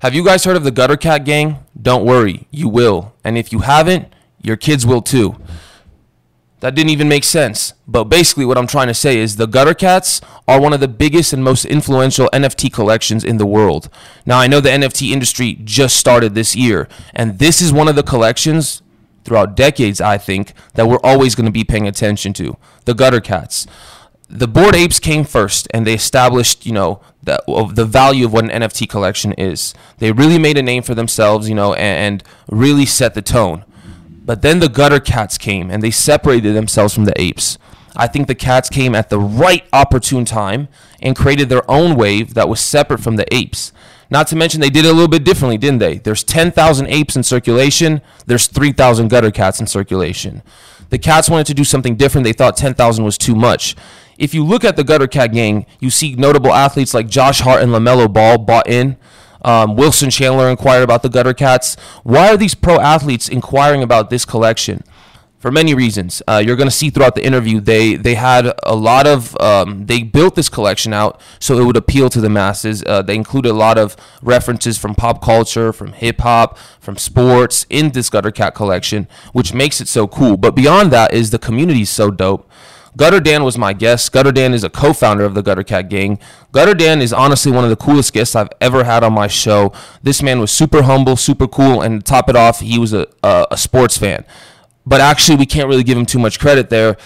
Have you guys heard of the Gutter Cat Gang? Don't worry, you will. And if you haven't, your kids will too. That didn't even make sense. But basically, what I'm trying to say is the Gutter Cats are one of the biggest and most influential NFT collections in the world. Now, I know the NFT industry just started this year, and this is one of the collections throughout decades, I think, that we're always going to be paying attention to the Gutter Cats. The Bored Apes came first, and they established, you know, the, the value of what an NFT collection is. They really made a name for themselves, you know, and, and really set the tone. But then the gutter cats came and they separated themselves from the apes. I think the cats came at the right opportune time and created their own wave that was separate from the apes. Not to mention they did it a little bit differently, didn't they? There's 10,000 apes in circulation, there's 3,000 gutter cats in circulation. The cats wanted to do something different. They thought 10,000 was too much. If you look at the gutter cat gang, you see notable athletes like Josh Hart and LaMelo Ball bought in. Um, Wilson Chandler inquired about the Gutter Cats. Why are these pro athletes inquiring about this collection? For many reasons, uh, you're going to see throughout the interview. They they had a lot of um, they built this collection out so it would appeal to the masses. Uh, they included a lot of references from pop culture, from hip hop, from sports in this Gutter Cat collection, which makes it so cool. But beyond that, is the community so dope. Gutter Dan was my guest. Gutter Dan is a co-founder of the Gutter Cat Gang. Gutter Dan is honestly one of the coolest guests I've ever had on my show. This man was super humble, super cool, and to top it off, he was a, a, a sports fan. But actually, we can't really give him too much credit there.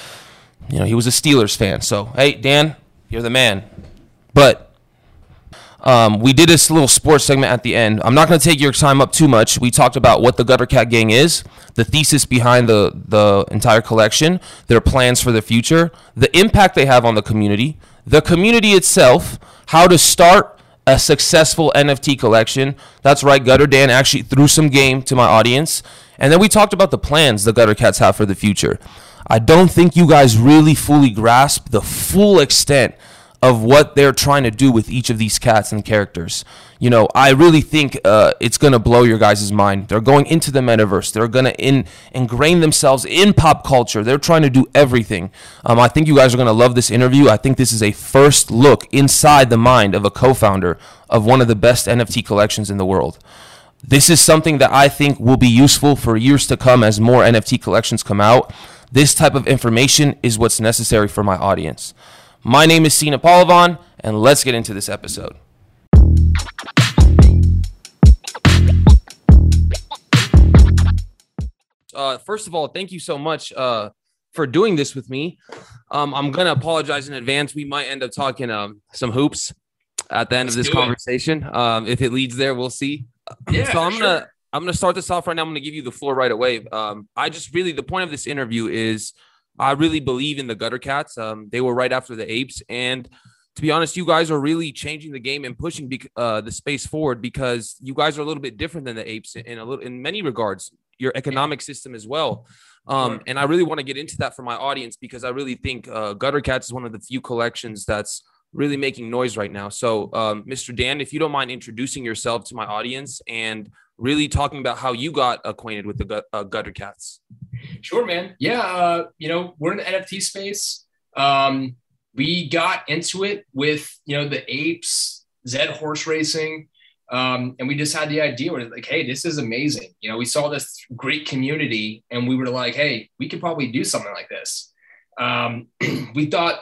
You know, he was a Steelers fan. So, hey, Dan, you're the man. But um, we did this little sports segment at the end. I'm not going to take your time up too much. We talked about what the Gutter Cat Gang is, the thesis behind the, the entire collection, their plans for the future, the impact they have on the community, the community itself, how to start a successful NFT collection. That's right, Gutter Dan actually threw some game to my audience. And then we talked about the plans the Gutter Cats have for the future. I don't think you guys really fully grasp the full extent of what they're trying to do with each of these cats and characters. You know, I really think uh, it's going to blow your guys' mind. They're going into the metaverse. They're going to in, ingrain themselves in pop culture. They're trying to do everything. Um, I think you guys are going to love this interview. I think this is a first look inside the mind of a co founder of one of the best NFT collections in the world. This is something that I think will be useful for years to come as more NFT collections come out. This type of information is what's necessary for my audience. My name is Sina Palavan, and let's get into this episode. Uh, first of all, thank you so much uh, for doing this with me. Um, I'm gonna apologize in advance. We might end up talking um, some hoops at the end Let's of this conversation. Um, if it leads there, we'll see. Yeah, so I'm for gonna. I'm gonna start this off right now. I'm gonna give you the floor right away. Um, I just really the point of this interview is I really believe in the Gutter Cats. Um, they were right after the Apes, and to be honest, you guys are really changing the game and pushing bec- uh, the space forward because you guys are a little bit different than the Apes in a little in many regards. Your economic system as well. Um, and I really want to get into that for my audience because I really think uh, Gutter Cats is one of the few collections that's really making noise right now. So, um, Mr. Dan, if you don't mind introducing yourself to my audience and really talking about how you got acquainted with the gut, uh, Gutter Cats. Sure, man. Yeah, uh, you know, we're in the NFT space. Um, we got into it with you know the apes, Zed horse racing, um, and we just had the idea. We're like, hey, this is amazing. You know, we saw this great community, and we were like, hey, we could probably do something like this. Um, we thought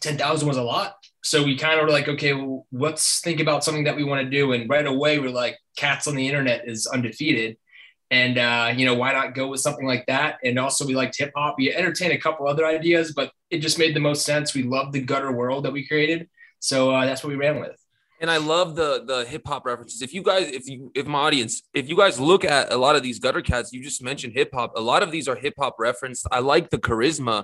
ten thousand was a lot, so we kind of were like, okay, well, let's think about something that we want to do. And right away, we're like, cats on the internet is undefeated and uh, you know why not go with something like that and also we liked hip hop we entertained a couple other ideas but it just made the most sense we loved the gutter world that we created so uh, that's what we ran with And I love the the hip hop references. If you guys, if you, if my audience, if you guys look at a lot of these gutter cats, you just mentioned hip hop. A lot of these are hip hop referenced. I like the charisma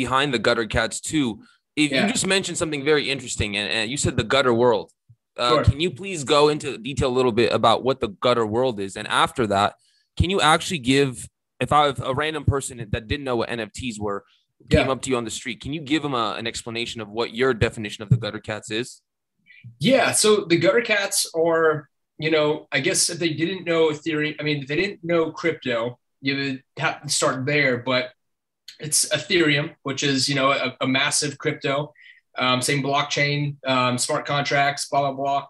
behind the gutter cats too. If Yeah. you just mentioned something very interesting, and, and you said the gutter world, uh, Sure. can you please go into detail a little bit about what the gutter world is? And after that, can you actually give, if I a random person that didn't know what NFTs were, came Yeah. up to you on the street, can you give them a, an explanation of what your definition of the gutter cats is? yeah so the gutter cats are you know i guess if they didn't know ethereum i mean if they didn't know crypto you would have to start there but it's ethereum which is you know a, a massive crypto um, same blockchain um, smart contracts blah blah blah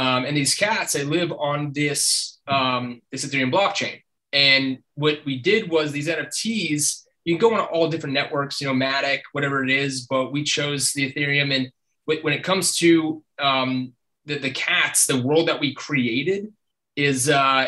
Um, and these cats, they live on this um, this Ethereum blockchain. And what we did was these NFTs. You can go on all different networks, you know, Matic, whatever it is, but we chose the Ethereum. And when it comes to um, the, the cats, the world that we created is uh,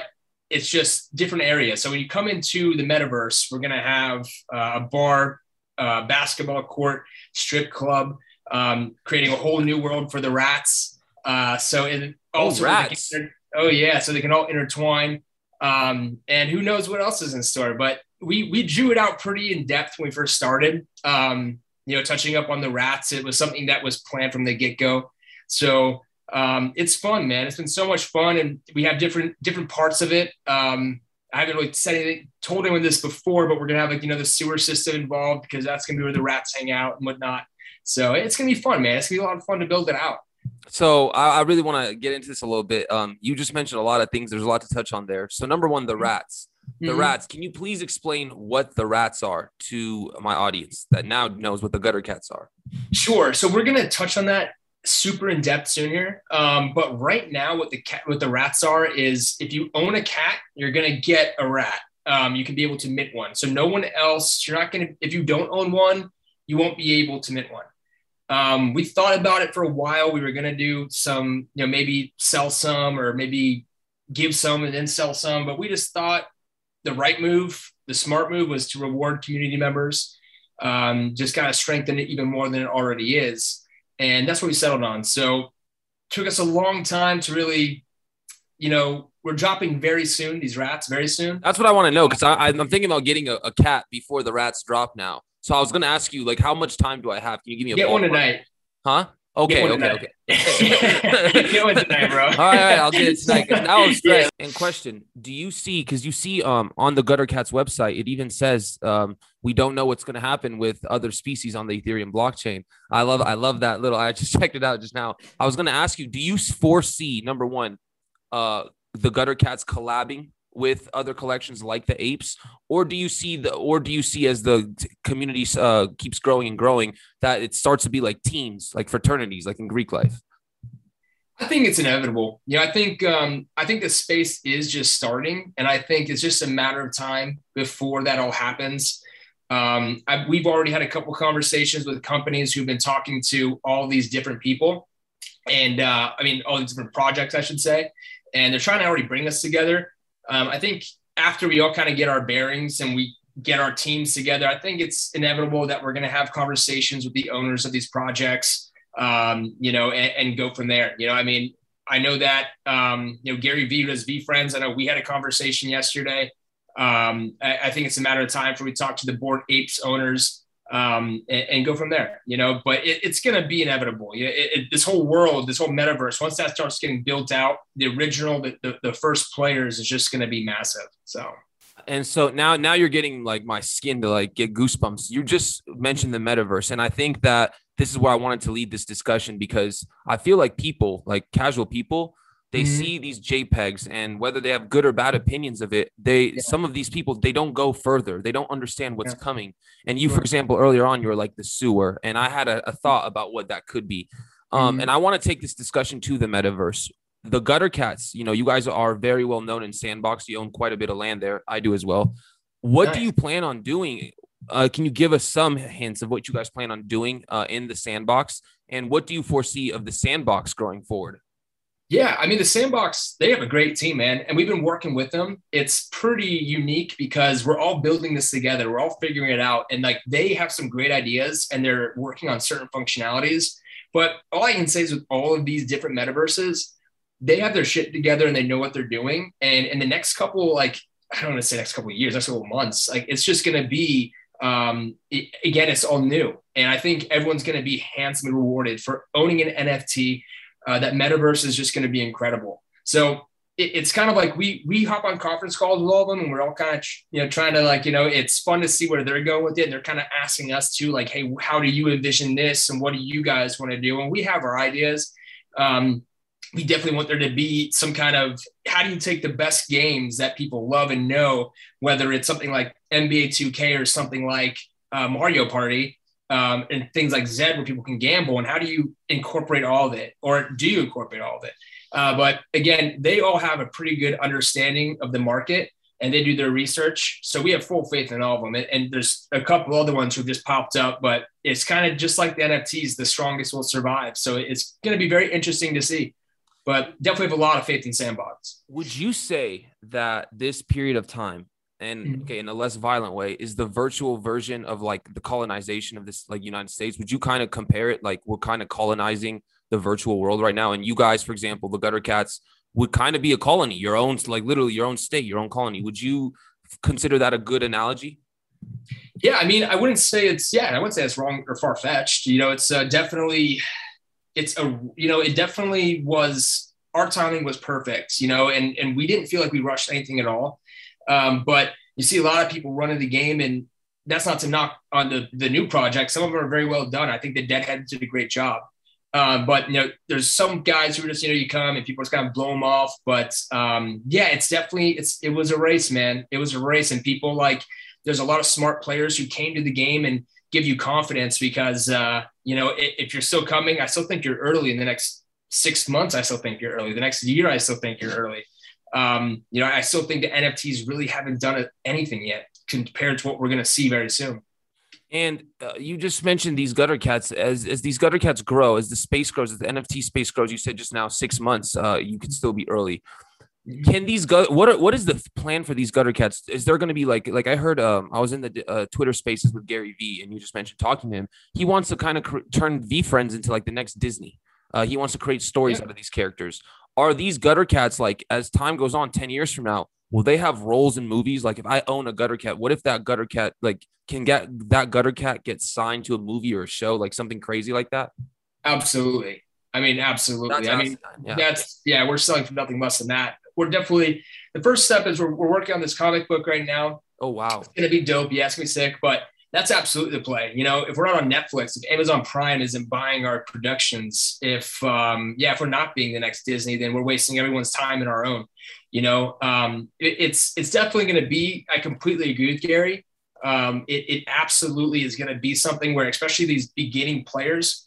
it's just different areas. So when you come into the metaverse, we're gonna have uh, a bar, uh, basketball court, strip club, um, creating a whole new world for the rats. Uh, so it oh, also oh, rats. oh yeah, so they can all intertwine. Um, and who knows what else is in store? But we we drew it out pretty in depth when we first started. Um, you know, touching up on the rats, it was something that was planned from the get go. So um, it's fun, man. It's been so much fun, and we have different different parts of it. Um, I haven't really said anything, told anyone this before, but we're gonna have like you know the sewer system involved because that's gonna be where the rats hang out and whatnot. So it's gonna be fun, man. It's gonna be a lot of fun to build it out. So I, I really want to get into this a little bit. Um, you just mentioned a lot of things. There's a lot to touch on there. So number one, the mm-hmm. rats. The mm-hmm. rats. Can you please explain what the rats are to my audience that now knows what the gutter cats are? Sure. So we're gonna touch on that super in depth soon here. Um, but right now, what the cat, what the rats are is if you own a cat, you're gonna get a rat. Um, you can be able to mint one. So no one else. You're not gonna. If you don't own one, you won't be able to mint one. Um, we thought about it for a while. We were gonna do some, you know, maybe sell some or maybe give some and then sell some. But we just thought the right move, the smart move, was to reward community members. Um, just kind of strengthen it even more than it already is and that's what we settled on. So took us a long time to really, you know, we're dropping very soon these rats very soon. That's what I want to know because I'm thinking about getting a, a, cat before the rats drop now. So I was going to ask you, like, how much time do I have? Can you give me a get one tonight? Huh? Okay, okay, okay. get one tonight, bro. all, right, all right, I'll get it tonight. Now I'm stressed. Yeah. And question: Do you see? Because you see, um, on the Gutter Cats website, it even says, um, we don't know what's going to happen with other species on the Ethereum blockchain. I love, I love that little. I just checked it out just now. I was going to ask you: Do you foresee number one, uh, the Gutter Cats collabing with other collections like the apes? Or do you see the or do you see as the community uh, keeps growing and growing that it starts to be like teams like fraternities like in greek life? I think it's inevitable. Yeah i think um i think the space is just starting and i think it's just a matter of time before that all happens. Um, I, we've already had a couple conversations with companies who've been talking to all these different people and uh, i mean all these different projects i should say and they're trying to already bring us together um, I think after we all kind of get our bearings and we get our teams together, I think it's inevitable that we're going to have conversations with the owners of these projects, um, you know, and, and, go from there. You know, I mean, I know that, um, you know, Gary Vee does friends. I know we had a conversation yesterday. Um, I, I, think it's a matter of time for we talk to the Bored Apes owners um, and, and, go from there, you know. But it, it's going to be inevitable. You know, it, it, this whole world, this whole metaverse, once that starts getting built out, the original, the, the, the first players is just going to be massive. So. And so now, now you're getting like my skin to like get goosebumps. You just mentioned the metaverse, and I think that this is where I wanted to lead this discussion because I feel like people, like casual people, they mm-hmm. see these JPEGs and whether they have good or bad opinions of it, they yeah. some of these people they don't go further. They don't understand what's yeah. coming. And you, for example, earlier on, you were like the sewer, and I had a, a thought about what that could be. Um, mm-hmm. and I want to take this discussion to the metaverse. The gutter cats, you know, you guys are very well known in Sandbox. You own quite a bit of land there. I do as well. What nice. do you plan on doing? Uh, can you give us some hints of what you guys plan on doing uh, in the sandbox? And what do you foresee of the sandbox growing forward? Yeah, I mean the Sandbox, they have a great team, man, and we've been working with them. It's pretty unique because we're all building this together. We're all figuring it out, and like they have some great ideas, and they're working on certain functionalities. But all I can say is with all of these different metaverses, they have their shit together and they know what they're doing. And in the next couple, like I don't want to say next couple of years, next couple months, like it's just going to be um, it, again, it's all new. And I think everyone's going to be handsomely rewarded for owning an NFT uh, that metaverse is just going to be incredible. So it, it's kind of like we we hop on conference calls with all of them, and we're all kind of you know trying to like you know it's fun to see where they're going with it. And they're kind of asking us to like, hey, how do you envision this, and what do you guys want to do? And we have our ideas. Um, we definitely want there to be some kind of how do you take the best games that people love and know, whether it's something like NBA 2K or something like uh, Mario Party, um, and things like Zed where people can gamble. And how do you incorporate all of it, or do you incorporate all of it? Uh, but again, they all have a pretty good understanding of the market and they do their research. So we have full faith in all of them. And, and there's a couple other ones who've just popped up, but it's kind of just like the NFTs, the strongest will survive. So it's going to be very interesting to see. But definitely have a lot of faith in Sandbox. Would you say that this period of time, and mm-hmm. okay, in a less violent way, is the virtual version of like the colonization of this like United States? Would you kind of compare it like we're kind of colonizing the virtual world right now? And you guys, for example, the Gutter Cats would kind of be a colony, your own, like literally your own state, your own colony. Would you consider that a good analogy? Yeah, I mean, I wouldn't say it's yeah, I wouldn't say it's wrong or far fetched. You know, it's uh, definitely, it's a you know, it definitely was our timing was perfect. You know, and and we didn't feel like we rushed anything at all. Um, but you see a lot of people running the game, and that's not to knock on the the new project. Some of them are very well done. I think the Deadheads did a great job. Um, but you know, there's some guys who are just you know you come and people just kind of blow them off. But um, yeah, it's definitely it's it was a race, man. It was a race, and people like there's a lot of smart players who came to the game and give you confidence because uh, you know if, if you're still coming, I still think you're early in the next six months. I still think you're early. The next year, I still think you're early. Um, you know, I still think the NFTs really haven't done anything yet compared to what we're going to see very soon. And uh, you just mentioned these gutter cats. As as these gutter cats grow, as the space grows, as the NFT space grows, you said just now six months. Uh, you could still be early. Mm-hmm. Can these gut? What are, what is the plan for these gutter cats? Is there going to be like like I heard? Um, I was in the uh, Twitter Spaces with Gary Vee, and you just mentioned talking to him. He wants to kind of cr- turn friends into like the next Disney. Uh, he wants to create stories yeah. out of these characters. Are these gutter cats like as time goes on, ten years from now? will they have roles in movies? Like if I own a gutter cat, what if that gutter cat like can get that gutter cat get signed to a movie or a show, like something crazy like that? Absolutely. I mean, absolutely. I mean, yeah. that's yeah, we're selling for nothing less than that. We're definitely the first step is we're, we're working on this comic book right now. Oh wow, it's gonna be dope. Yeah, it's gonna sick, but that's absolutely the play. You know, if we're not on Netflix, if Amazon Prime isn't buying our productions, if um, yeah, if we're not being the next Disney, then we're wasting everyone's time and our own. You know, um, it, it's it's definitely going to be. I completely agree with Gary. Um, it, it absolutely is going to be something where, especially these beginning players,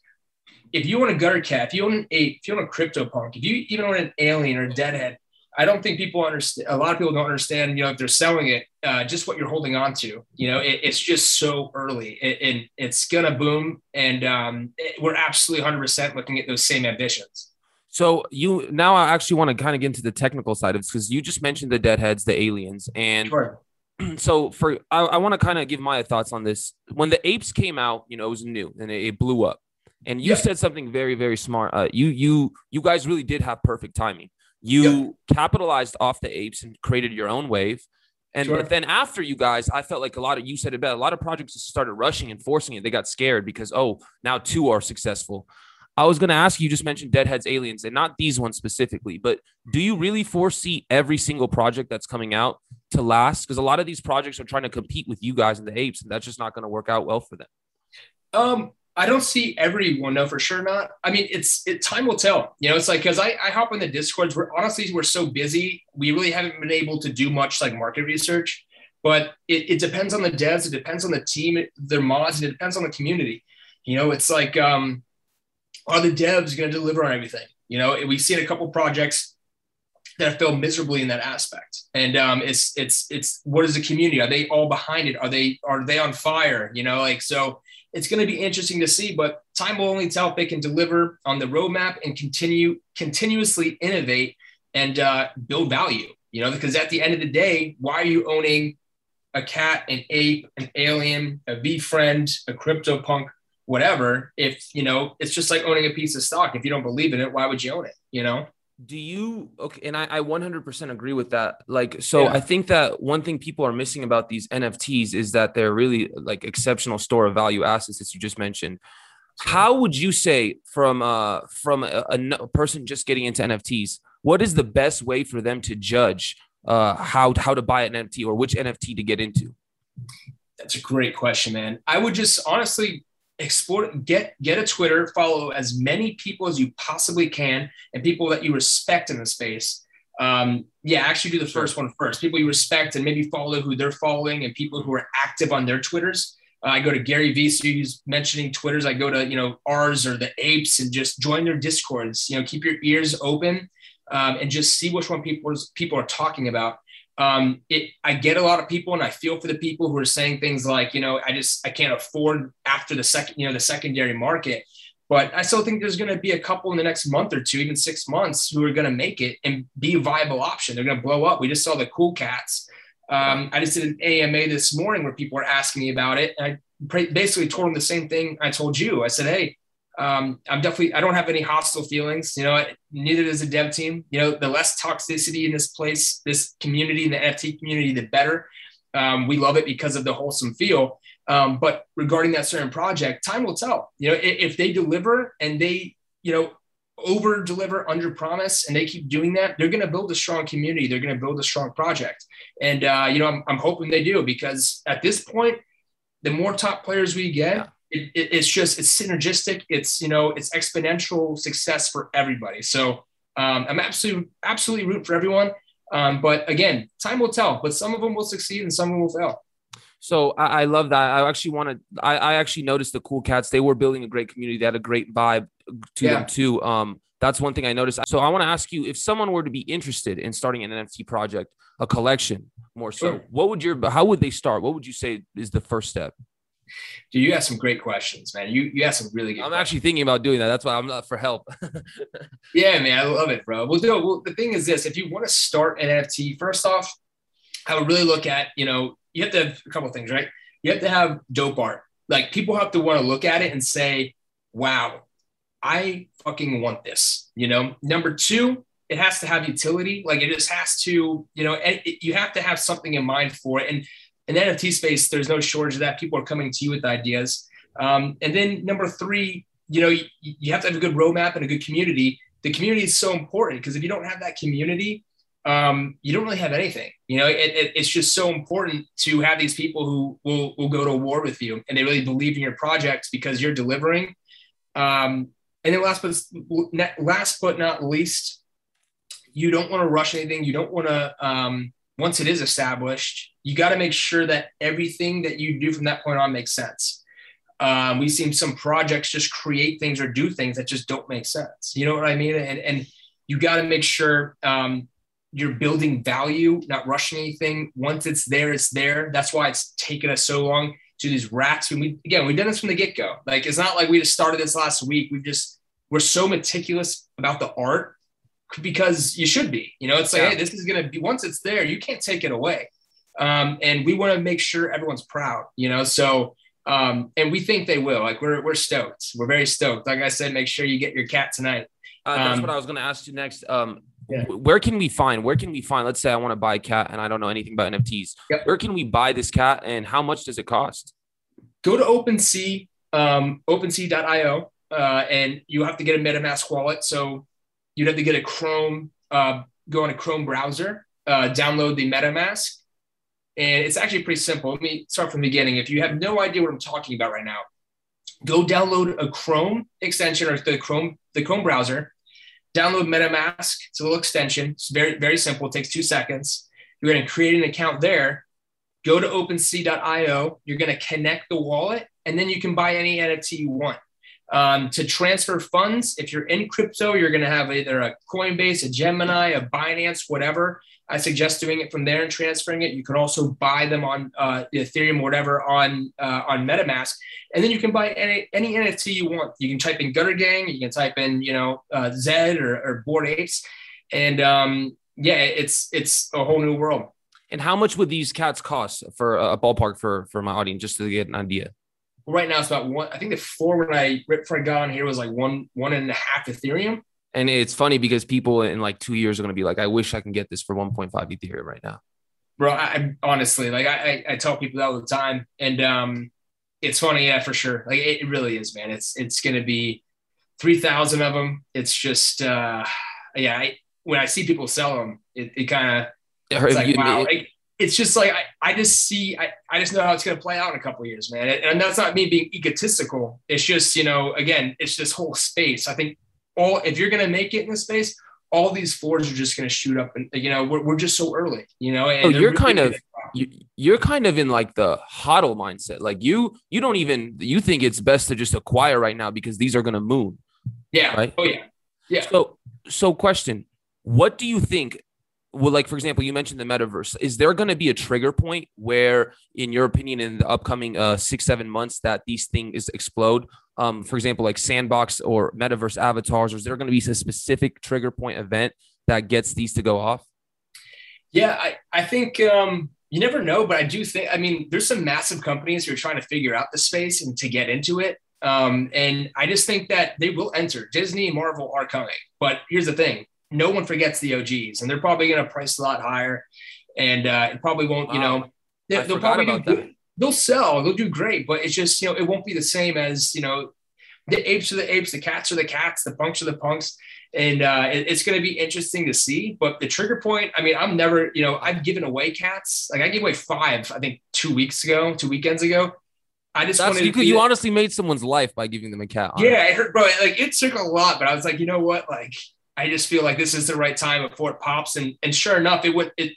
if you want a gutter cat, if you own an if you own a crypto punk, if you even own an alien or deadhead, I don't think people understand. A lot of people don't understand. You know, if they're selling it, uh, just what you're holding on to. You know, it, it's just so early, it, and it's gonna boom. And um, it, we're absolutely 100 percent looking at those same ambitions. So you now I actually want to kind of get into the technical side of this because you just mentioned the deadheads, the aliens, and sure. so for I, I want to kind of give my thoughts on this. When the apes came out, you know, it was new and it, it blew up. And you yeah. said something very, very smart. Uh, you you you guys really did have perfect timing. You capitalized off the apes and created your own wave. And sure. then after you guys, I felt like a lot of you said it better. A lot of projects started rushing and forcing it. They got scared because oh, now two are successful. I was going to ask you, you just mentioned Deadheads Aliens and not these ones specifically, but do you really foresee every single project that's coming out to last? Because a lot of these projects are trying to compete with you guys and the apes, and that's just not going to work out well for them. Um, I don't see everyone, no, for sure not. I mean, it's it time will tell. You know, it's like because I, I hop in the discords. We're honestly we're so busy, we really haven't been able to do much like market research. But it, it depends on the devs, it depends on the team, their mods, And it depends on the community. You know, it's like um, are the devs going to deliver on everything? You know, we've seen a couple projects that failed miserably in that aspect. And um, it's it's it's what is the community? Are they all behind it? Are they are they on fire? You know, like so it's going to be interesting to see, but time will only tell if they can deliver on the roadmap and continue continuously innovate and uh, build value. You know, because at the end of the day, why are you owning a cat, an ape, an alien, a VeeFriend, a crypto punk? whatever if you know it's just like owning a piece of stock if you don't believe in it why would you own it you know do you okay and i, I 100% agree with that. Like so yeah. i think that one thing people are missing about these nfts is that they're really like exceptional store of value assets as you just mentioned. How would you say from uh from a, a person just getting into nfts what is the best way for them to judge uh how how to buy an nft or which nft to get into? That's a great question man. I would just honestly explore get get a twitter follow as many people as you possibly can and people that you respect in the space. Um, yeah actually do the first one first. People you respect and maybe follow who they're following and people who are active on their twitters. Uh, i go to gary vee so he's mentioning twitters. I go to you know ours or the apes and just join their discords. You know keep your ears open um, and just see which one people people are talking about. Um, it, I get a lot of people, and I feel for the people who are saying things like, you know, I just I can't afford after the second, you know, the secondary market. But I still think there's going to be a couple in the next month or two, even six months, who are going to make it and be a viable option. They're going to blow up. We just saw the Cool Cats. Um, I just did an AMA this morning where people were asking me about it. And I basically told them the same thing I told you. I said, hey, um, I'm definitely, I don't have any hostile feelings. You know, neither does the dev team. You know, the less toxicity in this place, this community, the NFT community, the better. Um, we love it because of the wholesome feel. Um, but regarding that certain project, time will tell. You know, if, if they deliver and they, you know, over deliver, under promise, and they keep doing that, they're going to build a strong community. They're going to build a strong project. And, uh, you know, I'm, I'm hoping they do because at this point, the more top players we get, yeah it, it, it's just it's synergistic. It's you know it's exponential success for everybody. So um, I'm absolutely absolutely root for everyone. Um, but again, time will tell. But some of them will succeed and some of them will fail. So I, I love that. I actually want to. I, I, actually noticed the cool cats. They were building a great community. They had a great vibe to yeah. them too. Um, that's one thing I noticed. So I want to ask you, if someone were to be interested in starting an NFT project, a collection, more so, sure. what would your? How would they start? What would you say is the first step? Dude, you ask some great questions, man. You you ask some really good. I'm questions. actually thinking about doing that. That's why I'm not for help. yeah, man, I love it, bro. Well, dude, well, the thing is this: if you want to start an NFT, first off, I would really look at you know you have to have a couple things, right? You have to have dope art. Like people have to want to look at it and say, "Wow, I fucking want this." You know. Number two, it has to have utility. Like it just has to, you know, it, you have to have something in mind for it. And in NFT space, there's no shortage of that. People are coming to you with ideas. Um, and then number three, you know, you, you, have to have a good roadmap and a good community. The community is so important because if you don't have that community, um, you don't really have anything. You know, it, it, it's just so important to have these people who will, will go to war with you and they really believe in your projects because you're delivering. Um, and then last but last but not least, you don't want to rush anything. You don't want to um, once it is established, you got to make sure that everything that you do from that point on makes sense. Um, we've seen some projects just create things or do things that just don't make sense. You know what I mean? And, and you got to make sure um, you're building value, not rushing anything. Once it's there, it's there. That's why it's taken us so long to these racks. We again, we've done this from the get go. Like it's not like we just started this last week. We've just we're so meticulous about the art because you should be. You know, it's like, yeah. hey, this is going to be once it's there, you can't take it away. Um, and we want to make sure everyone's proud. You know, so um, and we think they will. Like we're we're stoked. We're very stoked. Like I said, make sure you get your cat tonight. Uh, that's um, what I was going to ask you next. Um, yeah. Where can we find? Where can we find? Let's say I want to buy a cat and I don't know anything about NFTs. Yep. Where can we buy this cat and how much does it cost? Go to OpenSea, um, OpenSea.io, uh, and you have to get a MetaMask wallet. So you'd have to get a Chrome, uh, go on a Chrome browser, uh, download the MetaMask. And it's actually pretty simple. Let me start from the beginning. If you have no idea what I'm talking about right now, go download a Chrome extension or the Chrome, the Chrome browser, download MetaMask. It's a little extension. It's very, very simple. It takes two seconds. You're going to create an account there. Go to OpenSea.io. You're going to connect the wallet, and then you can buy any NFT you want. Um, to transfer funds, if you're in crypto, you're going to have either a Coinbase, a Gemini, a Binance, whatever. I suggest doing it from there and transferring it. You can also buy them on uh, Ethereum, whatever, on uh, on MetaMask, and then you can buy any any NFT you want. You can type in Gutter Gang, you can type in you know uh, Zed or, or Bored Apes, and um, yeah, it's it's a whole new world. And how much would these cats cost for a ballpark for for my audience, just to get an idea? Right now it's about one. I think the floor when I right before I got on here was like one one and a half Ethereum. And it's funny because people in like two years are going to be like, I wish I can get this for 1.5 Ethereum right now. Bro, I, honestly like I, I tell people that all the time, and um, it's funny, yeah, for sure. Like it, it really is, man. It's it's going to be three thousand of them. It's just uh, yeah. I, when I see people sell them, it, it kind of it's like wow. Like, it's just like I, I just see I, I just know how it's going to play out in a couple years man. And that's not me being egotistical. It's just you know again it's this whole space. I think all if you're going to make it in the space all these floors are just going to shoot up and you know we're, we're just so early you know and oh, you're really kind of you, you're kind of in like the hodl mindset. Like you you don't even you think it's best to just acquire right now because these are going to moon yeah. right? Oh yeah. Yeah. So so question what do you think well, like for example, you mentioned the metaverse. Is there going to be a trigger point where, in your opinion, in the upcoming uh, six seven months, that these things explode? Um, for example, like sandbox or metaverse avatars. Or is there going to be a specific trigger point event that gets these to go off? Yeah, I I think um, you never know, but I do think. I mean, there's some massive companies who are trying to figure out the space and to get into it. Um, and I just think that they will enter. Disney, Marvel are coming. But here's the thing: no one forgets the OGs, and they're probably going to price a lot higher, and uh, it probably won't. You know, they, will probably do. They'll sell. They'll do great, but it's just you know it won't be the same as you know the apes are the apes, the cats are the cats, the punks are the punks, and uh, it, it's going to be interesting to see. But the trigger point, I mean, I'm never, you know, I've given away cats. Like I gave away five, I think two weeks ago, two weekends ago. I just That's, wanted you, you honestly made someone's life by giving them a cat. Yeah, I heard, bro. Like it took a lot, but I was like, you know what, like I just feel like this is the right time before it pops. And and sure enough, it would it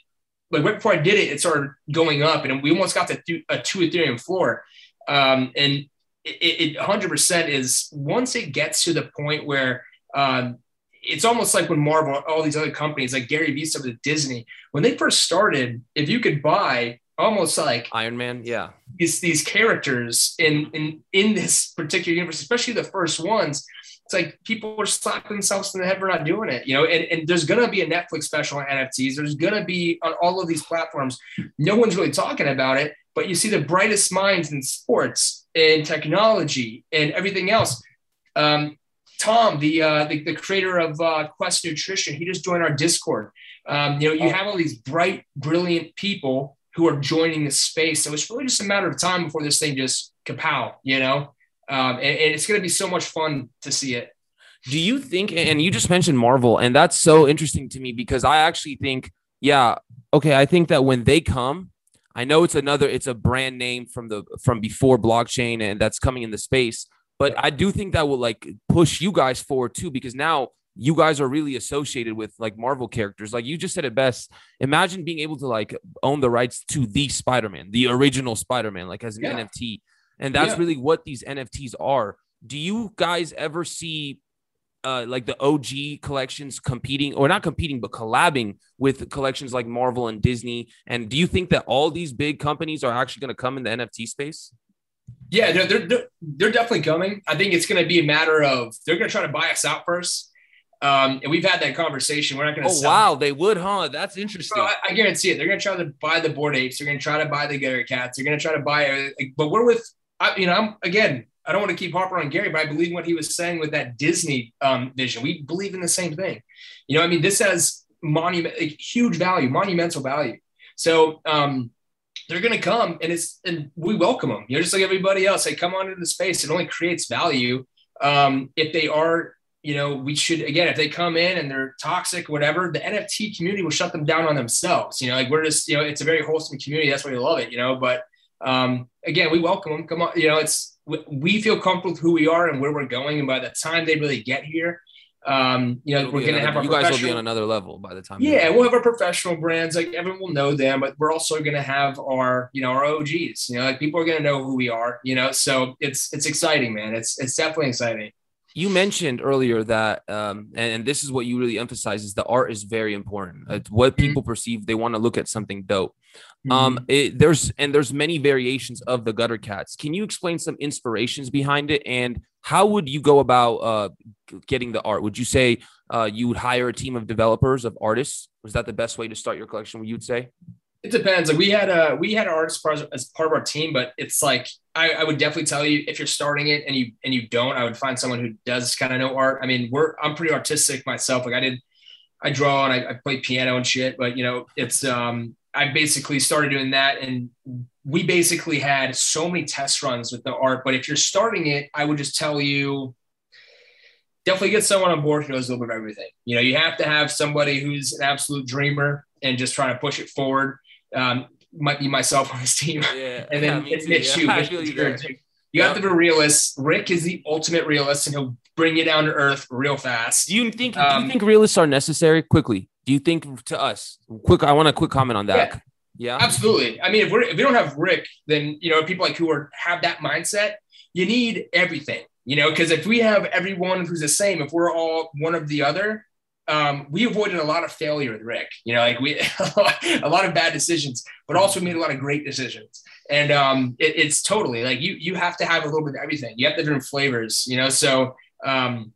like right before I did it, it started going up, and we almost got to a two Ethereum floor. Um, and it, it 100% is once it gets to the point where um, it's almost like when Marvel, all these other companies like Gary Vee stuff with Disney, when they first started, if you could buy almost like Iron Man, yeah, these these characters in in in this particular universe, especially the first ones, it's like people are slapping themselves in the head for not doing it, you know. And, and there's gonna be a Netflix special on NFTs. There's gonna be on all of these platforms. No one's really talking about it, but you see the brightest minds in sports and technology and everything else. Um, Tom, the, uh, the, the creator of uh, Quest Nutrition, he just joined our Discord. Um, you know, you oh. have all these bright, brilliant people who are joining the space. So it's really just a matter of time before this thing just kapow, you know. Um, and, and it's going to be so much fun to see it. Do you think, and you just mentioned Marvel, and that's so interesting to me because I actually think, yeah, okay, I think that when they come, I know it's another, it's a brand name from the from before blockchain, and that's coming in the space. But I do think that will like push you guys forward too, because now you guys are really associated with like Marvel characters. Like you just said it best. Imagine being able to like own the rights to the Spider-Man, the original Spider-Man, like as an yeah. NFT. And that's yeah. really what these NFTs are. Do you guys ever see uh, like the OG collections competing or not competing, but collabing with collections like Marvel and Disney? And do you think that all these big companies are actually going to come in the NFT space? Yeah, they're, they're, they're definitely coming. I think it's going to be a matter of they're going to try to buy us out first. Um, and we've had that conversation. We're not going to. Oh wow, they would, huh? That's interesting. I, I, guarantee it. They're going to try to buy the Bored Apes. They're going to try to buy the Gutter Cats. They're going to try to buy. But we're with I, you know, I'm again, I don't want to keep harping on Gary, but I believe what he was saying with that Disney um, vision. We believe in the same thing. You know, I mean, this has monument, huge value, monumental value. So um, they're going to come, and it's and we welcome them. You know, just like everybody else. They come onto the space. It only creates value um, if they are. You know, we should again, if they come in and they're toxic, whatever, the NFT community will shut them down on themselves. You know, like we're just, you know, it's a very wholesome community. That's why we love it. You know, but um, again, we welcome them. Come on, you know, it's we feel comfortable with who we are and where we're going, and by the time they really get here, um, you know, It'll we're going to have our you guys will be on another level by the time. Yeah, we'll have our professional brands. Like everyone will know them, but we're also going to have our, you know, our OGs. You know, like people are going to know who we are. You know, so it's it's exciting, man. It's it's definitely exciting you mentioned earlier that um, and, and, this is what you really emphasize is the art is very important it's what mm-hmm. people perceive they want to look at something dope mm-hmm. um it, there's and there's many variations of the gutter cats can you explain some inspirations behind it and how would you go about uh, getting the art would you say uh, you would hire a team of developers of artists was that the best way to start your collection What you'd say it depends. Like we had a we had artists as part of our team, but it's like I, I, would definitely tell you if you're starting it and you and you don't, I would find someone who does kind of know art. I mean, we're I'm pretty artistic myself. Like I did, I draw and I, I play piano and shit. But you know, it's um I basically started doing that, and we basically had so many test runs with the art. But if you're starting it, I would just tell you definitely get someone on board who knows a little bit of everything. You know, you have to have somebody who's an absolute dreamer and just trying to push it forward um, might be myself on his team. Yeah, and then yeah, Mitch yeah. you. you, you have to be a realist. Rick is the ultimate realist, and he'll bring you down to earth real fast. Do you think? Um, do you um, think realists are necessary? Quickly, do you think to us? Quick, I want a quick comment on that. Yeah, yeah. absolutely. I mean, if we're if we don't have Rick, then you know people like who are have that mindset. You need everything, you know, because if we have everyone who's the same, if we're all one of the other, um, we avoided a lot of failure with Rick. You know, like we a lot of bad decisions, but also made a lot of great decisions. And um, it, it's totally like you you have to have a little bit of everything. You have the different flavors. You know, so um,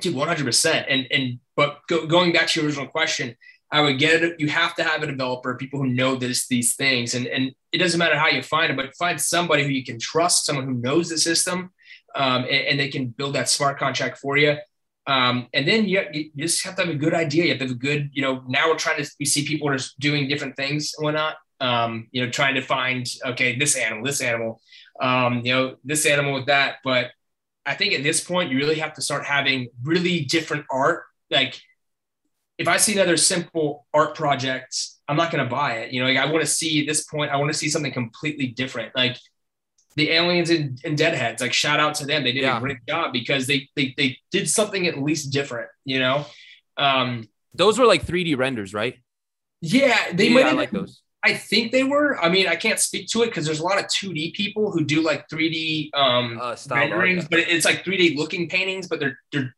dude, one hundred percent. And and but go, going back to your original question, I would get it. You have to have a developer, people who know this these things, and and it doesn't matter how you find them, but find somebody who you can trust, someone who knows the system, um, and, and they can build that smart contract for you um, and then you, you just have to have a good idea. You have to have a good, you know, now we're trying to, we see people are doing different things and whatnot. Um, you know, trying to find, okay, this animal, this animal, um, you know, this animal with that. But I think at this point, you really have to start having really different art. Like if I see another simple art project, I'm not going to buy it. You know, like I want to see at this point, I want to see something completely different. Like the aliens and, and deadheads like shout out to them they did yeah. a great job because they, they they did something at least different you know um those were like 3d renders right yeah they yeah, might I like those i think they were i mean i can't speak to it because there's a lot of 2d people who do like 3d um uh, renderings but it's like 3d looking paintings but they're they're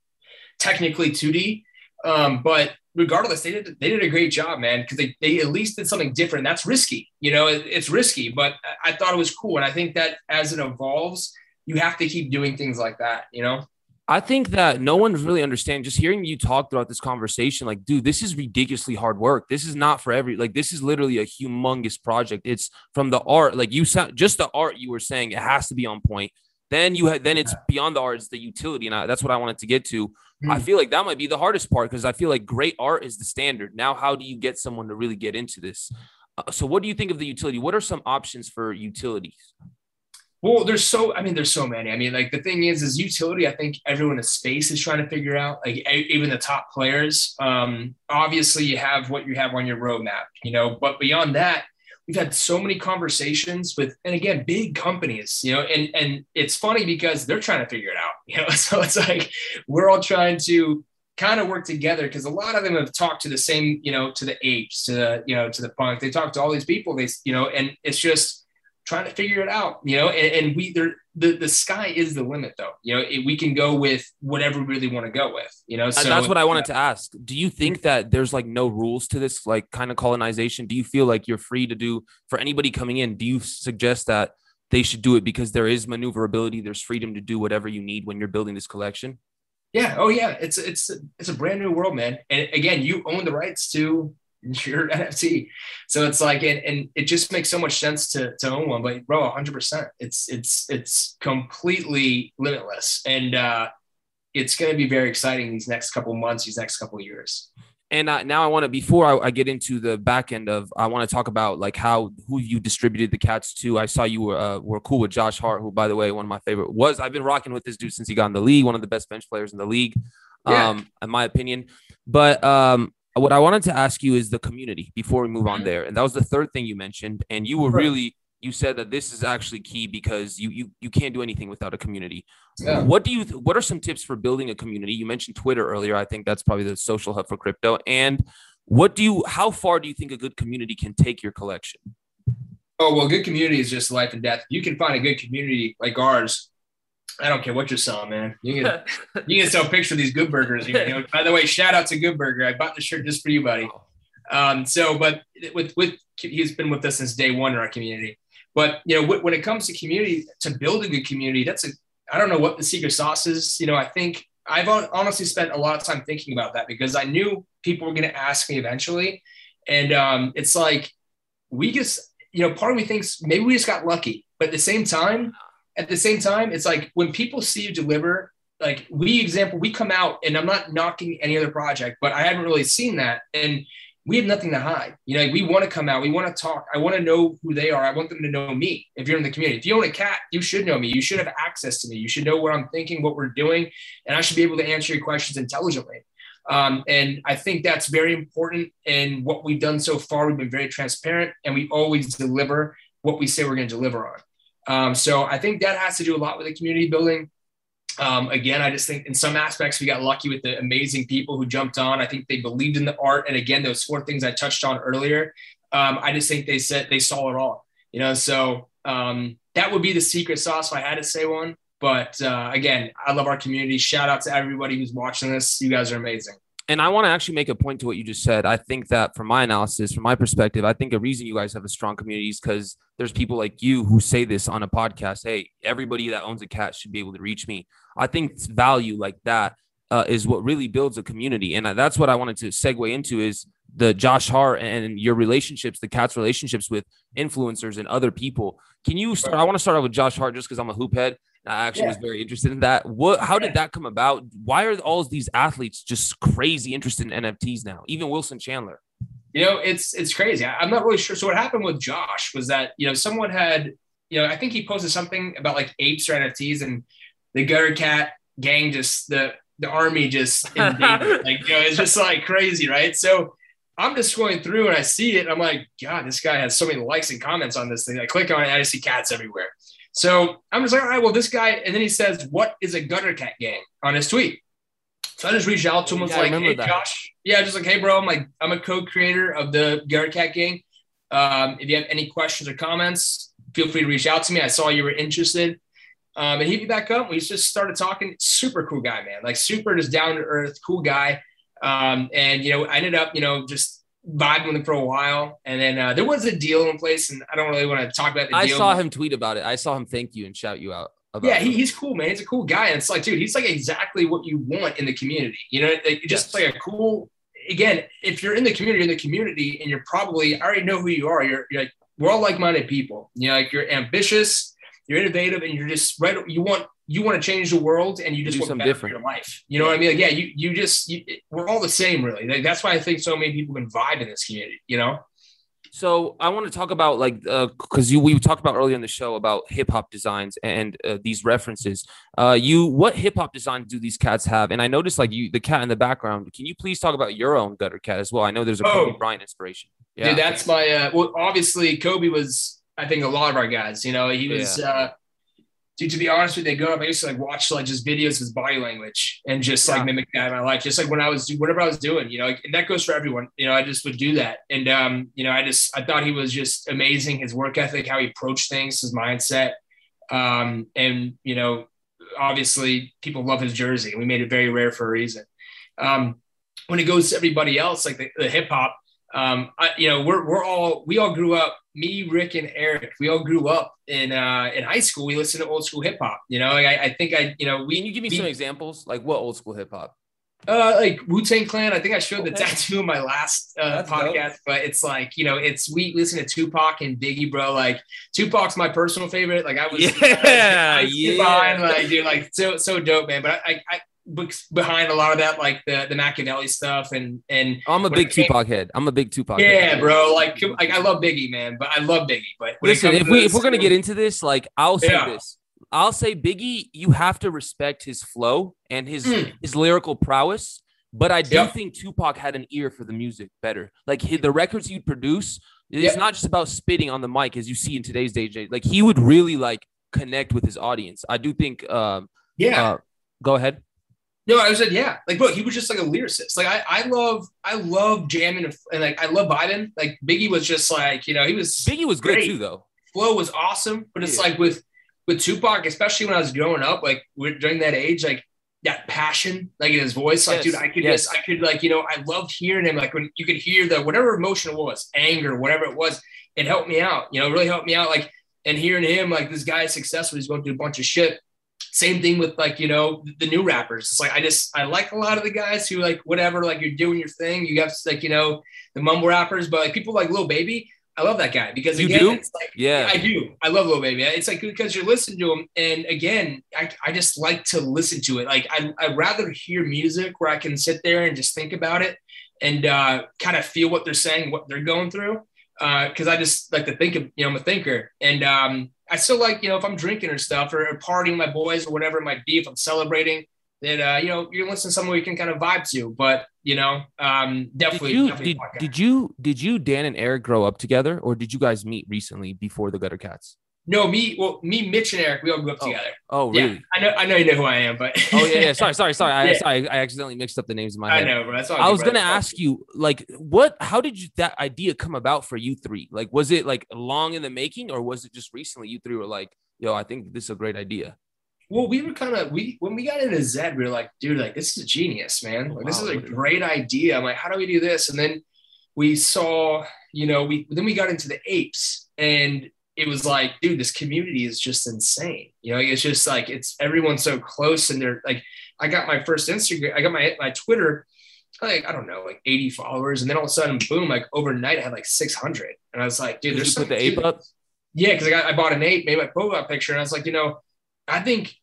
technically 2d um but regardless, they did they did a great job, man, because they, they at least did something different. That's risky, you know, it, it's risky, but I thought it was cool. And I think that as it evolves, you have to keep doing things like that, you know? I think that no one really understands. Just hearing you talk throughout this conversation, like, dude, this is ridiculously hard work. This is not for every like. This is literally a humongous project. It's from the art, like you said, just the art you were saying. It has to be on point. Then you had then it's beyond the art, it's the utility, and I, that's what I wanted to get to. Mm. I feel like that might be the hardest part because I feel like great art is the standard. Now, how do you get someone to really get into this? Uh, so, what do you think of the utility? What are some options for utilities? Well, there's so I mean, there's so many. I mean, like the thing is, is utility. I think everyone in space is trying to figure out. Like even the top players. Um, obviously, you have what you have on your roadmap, you know. But beyond that, we've had so many conversations with and again big companies you know and and it's funny because they're trying to figure it out you know so it's like we're all trying to kind of work together because a lot of them have talked to the same you know to the apes to the you know to the punk they talk to all these people they you know and it's just trying to figure it out, you know, and, and we there the, the sky is the limit though. You know, it, we can go with whatever we really want to go with, you know. So that's what I wanted yeah. to ask. Do you think mm-hmm. that there's like no rules to this like kind of colonization? Do you feel like you're free to do for anybody coming in? Do you suggest that they should do it because there is maneuverability, there's freedom to do whatever you need when you're building this collection? Yeah. Oh yeah. It's it's it's a brand new world, man. And again, you own the rights to your NFT. So it's like, and, and it just makes so much sense to, to own one, but bro, hundred percent, it's, it's, it's completely limitless. And, uh, it's going to be very exciting these next couple months, these next couple years. And uh, now I want to, before I, I, get into the back end of, I want to talk about like how, who you distributed the cats to. I saw you were, uh, were cool with Josh Hart, who by the way, one of my favorite was, I've been rocking with this dude since he got in the league, one of the best bench players in the league, yeah. um, in my opinion. But um, what I wanted to ask you is the community before we move on mm-hmm. there. And that was the third thing you mentioned. And you were really you said that this is actually key because you you you can't do anything without a community. Yeah. What do you what are some tips for building a community? You mentioned Twitter earlier. I think that's probably the social hub for crypto. And what do you how far do you think a good community can take your collection? Oh, well, good community is just life and death. You can find a good community like ours I don't care what you're selling, man. You can you can sell pictures of these good burgers. You know, by the way, shout out to Good Burger. I bought the shirt just for you, buddy. Um, so, but with with he's been with us since day one in our community. But you know, when it comes to community, to build a good community, that's a I don't know what the secret sauce is. You know, I think I've honestly spent a lot of time thinking about that because I knew people were going to ask me eventually, and um, it's like we just you know, part of me thinks maybe we just got lucky, but at the same time, at the same time, it's like when people see you deliver, like we example, we come out and I'm not knocking any other project, but I haven't really seen that. And we have nothing to hide. You know, we want to come out, we want to talk. I want to know who they are. I want them to know me. If you're in the community, if you own a cat, you should know me. You should have access to me. You should know what I'm thinking, what we're doing, and I should be able to answer your questions intelligently. Um, and I think that's very important. And what we've done so far, we've been very transparent, and we always deliver what we say we're going to deliver on. Um, so I think that has to do a lot with the community building. Um, again, I just think in some aspects we got lucky with the amazing people who jumped on. I think they believed in the art, and again, those four things I touched on earlier. Um, I just think they said they saw it all. You know, so um, that would be the secret sauce if I had to say one. But uh, again, I love our community. Shout out to everybody who's watching this. You guys are amazing. And I want to actually make a point to what you just said. I think that from my analysis, from my perspective, I think a reason you guys have a strong community is because there's people like you who say this on a podcast. Hey, everybody that owns a cat should be able to reach me. I think value like that uh, is what really builds a community, and that's what I wanted to segue into is the Josh Hart and your relationships, the cat's relationships with influencers and other people. Can you start? I want to start off with Josh Hart just because I'm a hoop head. I actually yeah. was very interested in that. What? How did that come about? Why are all these athletes just crazy interested in NFTs now? Even Wilson Chandler. You know, it's it's crazy. I'm not really sure. So what happened with Josh was that you know someone had you know I think he posted something about like apes or NFTs, and the gutter cat gang just the the army just like you know it's just like crazy, right? So I'm just going through and I see it. I'm like, God, this guy has so many likes and comments on this thing. I click on it, and I see cats everywhere. So I'm just like, all right, well, this guy, and then he says, "What is a gutter cat gang?" on his tweet. So I just reached out to him. Yeah, was like, "Hey, that. Josh, yeah, just like, hey, bro, I'm like, I'm a co-creator of the gutter cat gang. Um, if you have any questions or comments, feel free to reach out to me. I saw you were interested." Um, and he'd be back up. We just started talking. Super cool guy, man. Like super just down to earth, cool guy. Um, and you know, I ended up, you know, just vibing with him for a while, and then uh, there was a deal in place, and I don't really want to talk about the I deal. saw him tweet about it. I saw him thank you and shout you out. yeah, he, he's cool, man. He's a cool guy, and it's like, dude, he's like exactly what you want in the community. You know, like, just yes. like a cool. Again, if you're in the community, in the community, and you're probably I already know who you are. You're, you're like we're all like-minded people. You know, like you're ambitious, you're innovative, and you're just right. You want you want to change the world and you just do want something different in your life. You know yeah. what I mean? Like, yeah, you you just you, we're all the same, really. Like, that's why I think so many people can vibe in this community. You know. So I want to talk about like because uh, you we talked about earlier in the show about hip hop designs and uh, these references. Uh, you what hip hop designs do these cats have? And I noticed like you the cat in the background. Can you please talk about your own gutter cat as well? I know there's a oh. Kobe Bryant inspiration. Yeah, Dude, that's my uh, well. Obviously, Kobe was I think a lot of our guys. You know, he was. Yeah. Uh, dude, to be honest with you, growing up, I used to like watch like just videos of his body language and just like mimic that in my life. Just like when I was doing whatever I was doing, you know, like, and that goes for everyone. You know, I just would do that. And um, you know, I just I thought he was just amazing. His work ethic, how he approached things, his mindset. Um, and you know, obviously people love his jersey. We made it very rare for a reason. Um, when it goes to everybody else, like the, the hip hop, um, I, you know, we're, we're all, we all grew up, me, Rick and Eric, we all grew up in, uh, in high school. We listened to old school hip hop, you know, I, I think I, you know, we, Can you give me some examples? Like what old school hip hop? Uh, like Wu Tang Clan. I think I showed okay. the tattoo in my last uh, podcast, dope. but it's like you know, it's we listen to Tupac and Biggie, bro. Like Tupac's my personal favorite. Like I was, yeah, I was yeah, behind, like dude, like so so dope, man. But I, I behind a lot of that, like the the Machiavelli stuff, and and I'm a big Tupac head. I'm a big Tupac. Yeah, head. bro. Like, like I love Biggie, man, but I love Biggie. But listen, if we this, if we're gonna get into this, like I'll say yeah. this. I'll say Biggie, you have to respect his flow and his mm. his lyrical prowess. But I do yep. think Tupac had an ear for the music better. Like he, the records he'd produce, it's yep. not just about spitting on the mic as you see in today's day. Like he would really like connect with his audience. I do think. Um, yeah. Uh, go ahead. No, I said yeah. Like, bro, he was just like a lyricist. Like, I, I love, I love jamming and, and like I love Biden. Like Biggie was just like, you know, he was Biggie was great. good too, though. Flow was awesome, but it's yeah. like with with Tupac, especially when I was growing up, like during that age, like that passion, like in his voice, like yes. dude, I could yes. just, I could like, you know, I loved hearing him. Like when you could hear the whatever emotion it was, anger, whatever it was, it helped me out. You know, really helped me out. Like and hearing him, like this guy is successful, he's going through a bunch of shit same thing with like you know the new rappers it's like i just i like a lot of the guys who like whatever like you're doing your thing you have like you know the mumble rappers but like people like Lil Baby I love that guy because you again, do? it's like yeah, I do. I love Lil Baby. It's like because you're listening to him, and again, I, I just like to listen to it. Like I I rather hear music where I can sit there and just think about it and uh, kind of feel what they're saying, what they're going through. Because uh, I just like to think of you know I'm a thinker, and um, I still like, you know, if I'm drinking or stuff or, or partying my boys or whatever it might be, if I'm celebrating, that uh, you know, you're listening to someone you can kind of vibe to. But you know, um, definitely. Did you definitely did, did you did you Dan and Eric grow up together, or did you guys meet recently before the Gutter Cats? No, me, well, me, Mitch, and Eric, we all grew up oh. together. Oh, really? Yeah, I know, I know you know who I am, but oh yeah, yeah. Sorry, sorry, sorry. I, yeah. sorry, I accidentally mixed up the names in my head. I know, bro. That's all I was gonna ask you, like, what? How did you that idea come about for you three? Like, was it like long in the making, or was it just recently you three were like, "Yo, I think this is a great idea"? well, we were kind of we when we got into Zed, we were like, dude, like this is a genius, man. Like this is a great idea. I'm like, how do we do this? And then we saw, you know, we then we got into the apes, and it was like, dude, this community is just insane. You know, it's just like it's everyone's so close, and they're like, I got my first Instagram, I got my my Twitter, like I don't know, like 80 followers, and then all of a sudden, boom, like overnight, I had like 600, and I was like, dude, there's you put the ape up. Yeah, because I got I bought an ape, made my profile picture, and I was like, you know I think,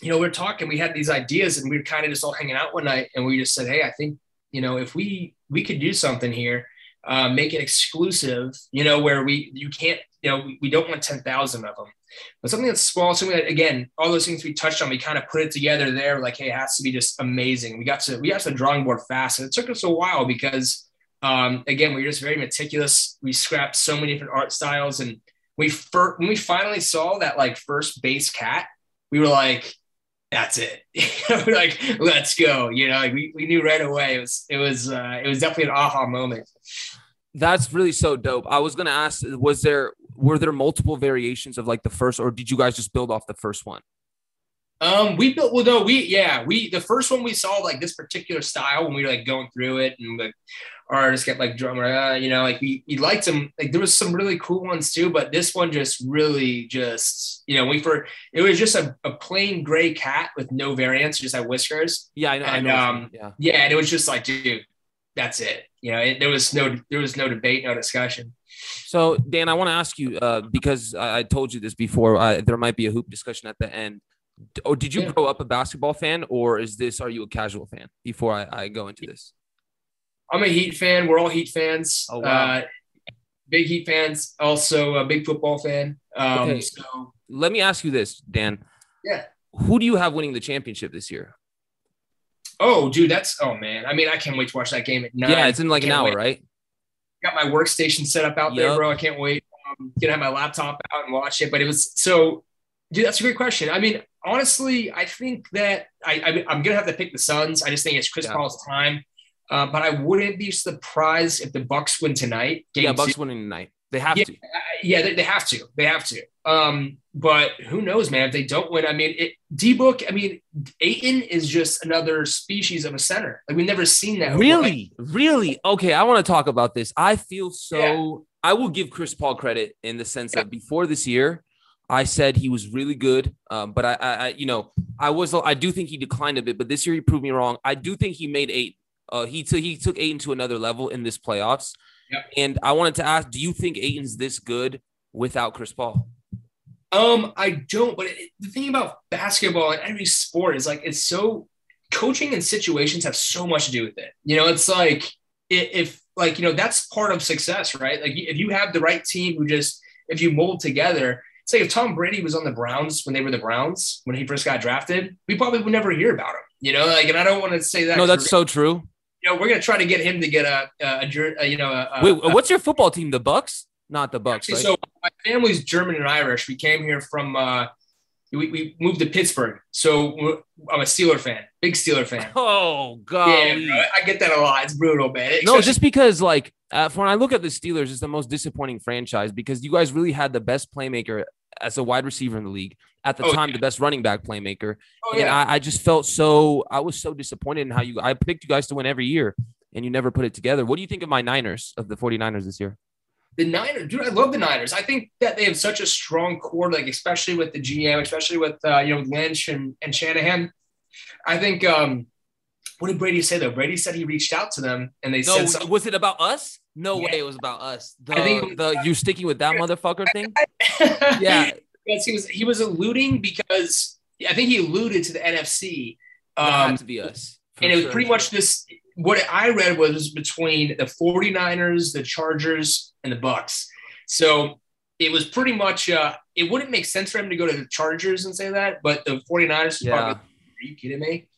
you know, we're talking, we had these ideas and we were kind of just all hanging out one night. And we just said, Hey, I think, you know, if we, we could do something here, uh, make it exclusive, you know, where we, you can't, you know, we, we don't want 10,000 of them, but something that's small, something that, again, all those things we touched on, we kind of put it together there. Like, Hey, it has to be just amazing. We got to, we got to the drawing board fast and it took us a while because, um, again, we are just very meticulous. We scrapped so many different art styles and we first when we finally saw that like first base cat, we were like, that's it. like, let's go. You know, like we, we knew right away. It was it was uh, it was definitely an aha moment. That's really so dope. I was gonna ask, was there were there multiple variations of like the first, or did you guys just build off the first one? Um, we built well, no, we yeah, we the first one we saw like this particular style when we were like going through it and like artists get like drummer, uh, you know, like we, we liked them. Like there was some really cool ones too, but this one just really just, you know, we for it was just a, a plain gray cat with no variants, just had whiskers. Yeah, I know. And I know. um, yeah. yeah, and it was just like, dude, that's it. You know, it, there was no there was no debate, no discussion. So Dan, I want to ask you uh, because I, I, told you this before. Uh, there might be a hoop discussion at the end. Oh, did you yeah. grow up a basketball fan, or is this? Are you a casual fan? Before I, I go into this, I'm a Heat fan. We're all Heat fans. Oh, wow. Uh, big Heat fans. Also a big football fan. Um, okay. So let me ask you this, Dan. Yeah. Who do you have winning the championship this year? Oh, dude, that's oh man. I mean, I can't wait to watch that game at nine. Yeah, it's in like an hour, wait. right? Got my workstation set up out yep. there, bro. I can't wait. Um, gonna have my laptop out and watch it. But it was so, dude. That's a great question. I mean, honestly, I think that I, I am gonna have to pick the Suns. I just think it's Chris yeah. Paul's time. Uh, but I wouldn't be surprised if the Bucks win tonight. yeah, Bucks two. winning tonight. They have yeah, to. Yeah, they, they, have to. They have to. Um, but who knows, man? If they don't win, I mean, it, D Book. I mean, Ayton is just another species of a center. Like we've never seen that. Really, really. Okay, I want to talk about this. I feel so. Yeah. I will give Chris Paul credit in the sense yeah. that before this year, I said he was really good, um, but I, I, you know, I was, I do think he declined a bit. But this year he proved me wrong. I do think he made eight uh, he took he took Ayton to another level in this playoffs. Yep. And I wanted to ask, do you think Ayton's this good without Chris Paul? Um, I don't. But it, the thing about basketball and every sport is like it's so coaching and situations have so much to do with it. You know, it's like if like you know that's part of success, right? Like if you have the right team who just if you mold together. Say if Tom Brady was on the Browns when they were the Browns when he first got drafted, we probably would never hear about him. You know, like, and I don't want to say that. No, that's so true you know, we're gonna try to get him to get a, a, a you know, a, wait. what's your football team? The Bucks? Not the Bucks. Actually, right? So my family's German and Irish. We came here from. Uh, we, we moved to Pittsburgh, so I'm a Steeler fan, big Steeler fan. Oh god, yeah, I get that a lot. It's brutal, man. no, just because like uh, when I look at the Steelers, it's the most disappointing franchise because you guys really had the best playmaker as a wide receiver in the league at the oh, time, yeah. the best running back playmaker. Oh, and yeah. I, I, just felt so I was so disappointed in how you I picked you guys to win every year and you never put it together. What do you think of my Niners of the 49ers this year? The Niners, dude, I love the Niners. I think that they have such a strong core, like especially with the GM, especially with uh, you know Lynch and, and Shanahan. I think um what did Brady say though? Brady said he reached out to them and they no, said something. was it about us? No yeah. way it was about us. The, I think the you sticking with that motherfucker thing. yeah, yes, he was he was alluding because I think he alluded to the NFC. Um, to be us. And it was pretty much this. What I read was between the 49ers, the Chargers, and the Bucks. So it was pretty much. Uh, it wouldn't make sense for him to go to the Chargers and say that, but the 49ers. Yeah. Probably, are you kidding me?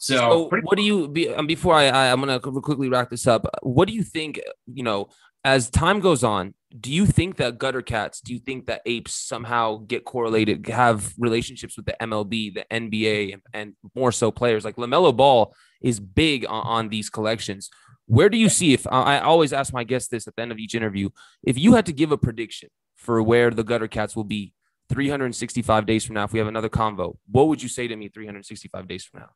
So, so what do you be, um, before I, I I'm gonna quickly wrap this up? What do you think? You know, as time goes on, do you think that gutter cats, do you think that apes somehow get correlated, have relationships with the MLB, the NBA, and, more so players like LaMelo Ball is big on, on these collections? Where do you see if I always ask my guests this at the end of each interview? If you had to give a prediction for where the gutter cats will be 365 days from now, if we have another convo, what would you say to me 365 days from now?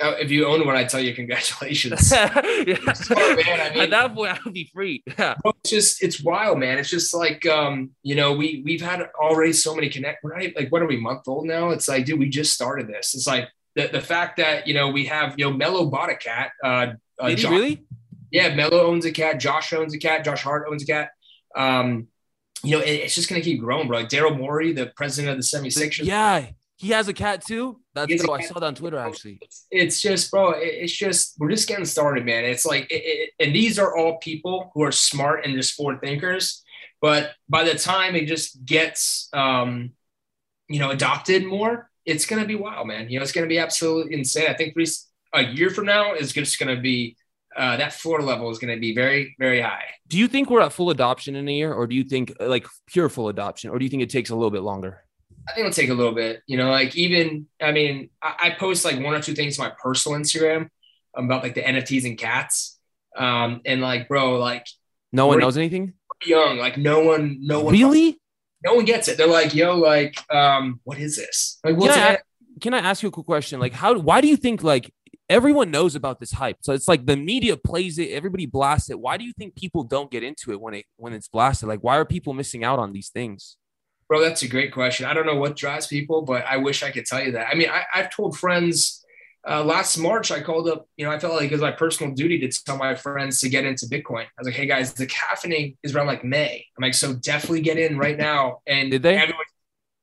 Uh, if you own one, I tell you congratulations. yeah. man, I mean, At that point, I would be free. Yeah. It's just it's wild, man. It's just like um, you know, we we've had already so many connect. We're not even, like what are we month old now? It's like, dude, we just started this. It's like the, the fact that you know we have you know Melo bought a cat. Uh, uh Did Josh, really? Yeah, Melo owns a cat. Josh owns a cat. Josh Hart owns a cat. Um, you know, it, it's just gonna keep growing, bro. Daryl Morey, the president of the 76ers. Yeah, he has a cat too. That's dope. I saw that on Twitter actually. It's, it's just, bro. It's just we're just getting started, man. It's like, it, it, and these are all people who are smart and just forward thinkers. But by the time it just gets, um, you know, adopted more, it's gonna be wild, man. You know, it's gonna be absolutely insane. I think three a year from now is just gonna be uh, that floor level is going to be very, very high. Do you think we're at full adoption in a year, or do you think like pure full adoption, or do you think it takes a little bit longer? I think it'll take a little bit. You know, like even I mean, I, I post like one or two things on my personal Instagram about like the NFTs and cats, um, and like, bro, like no one knows anything. Young, like no one, no one really. No one gets it. They're like, yo, like, um, what is this? Like, what's can can I ask you a quick question? Like, how? Why do you think like everyone knows about this hype? So it's like the media plays it, everybody blasts it. Why do you think people don't get into it when it when it's blasted? Like, why are people missing out on these things? Bro, that's a great question. I don't know what drives people, but I wish I could tell you that. I mean, I, have told friends uh, last March, I called up, you know, I felt like it was my personal duty to tell my friends to get into Bitcoin. I was like, hey guys, the halvening is around like May. I'm like, so definitely get in right now. And did they? Everyone,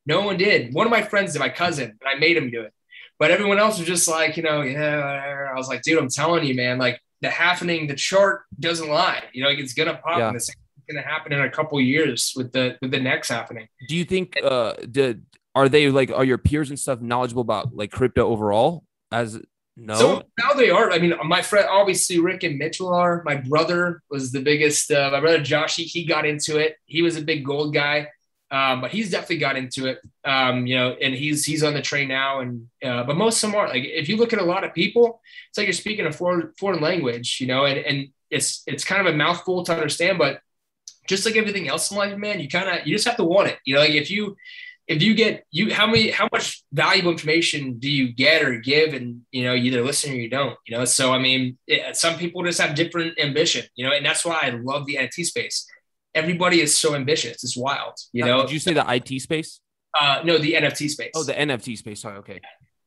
no one did. One of my friends did, my cousin, and I made him do it. But everyone else was just like, you know, yeah, I was like, dude, I'm telling you, man, like the halvening, the chart doesn't lie. You know, like it's gonna pop. Yeah. And the going to happen in a couple years with the with the next halvening. Do you think uh did are they like are your peers and stuff knowledgeable about like crypto overall? As no, so now they are. I mean, my friend, obviously, Rick and Mitchell are. My brother was the biggest. Uh, my brother Josh, he, he got into it. He was a big gold guy, um, but he's definitely got into it. Um, you know, and he's he's on the train now. And uh, but most of them are like, if you look at a lot of people, it's like you're speaking a foreign foreign language. You know, and and it's it's kind of a mouthful to understand, but just like everything else in life, man, you kind of you just have to want it. You know, like if you if you get you how many how much valuable information do you get or give and you know you either listen or you don't you know? So i mean it, some people just have different ambition you know and that's why i love the nft space. Everybody is so ambitious. It's wild you know? did you say the it space? Uh no the nft space. Oh the nft space. Sorry okay.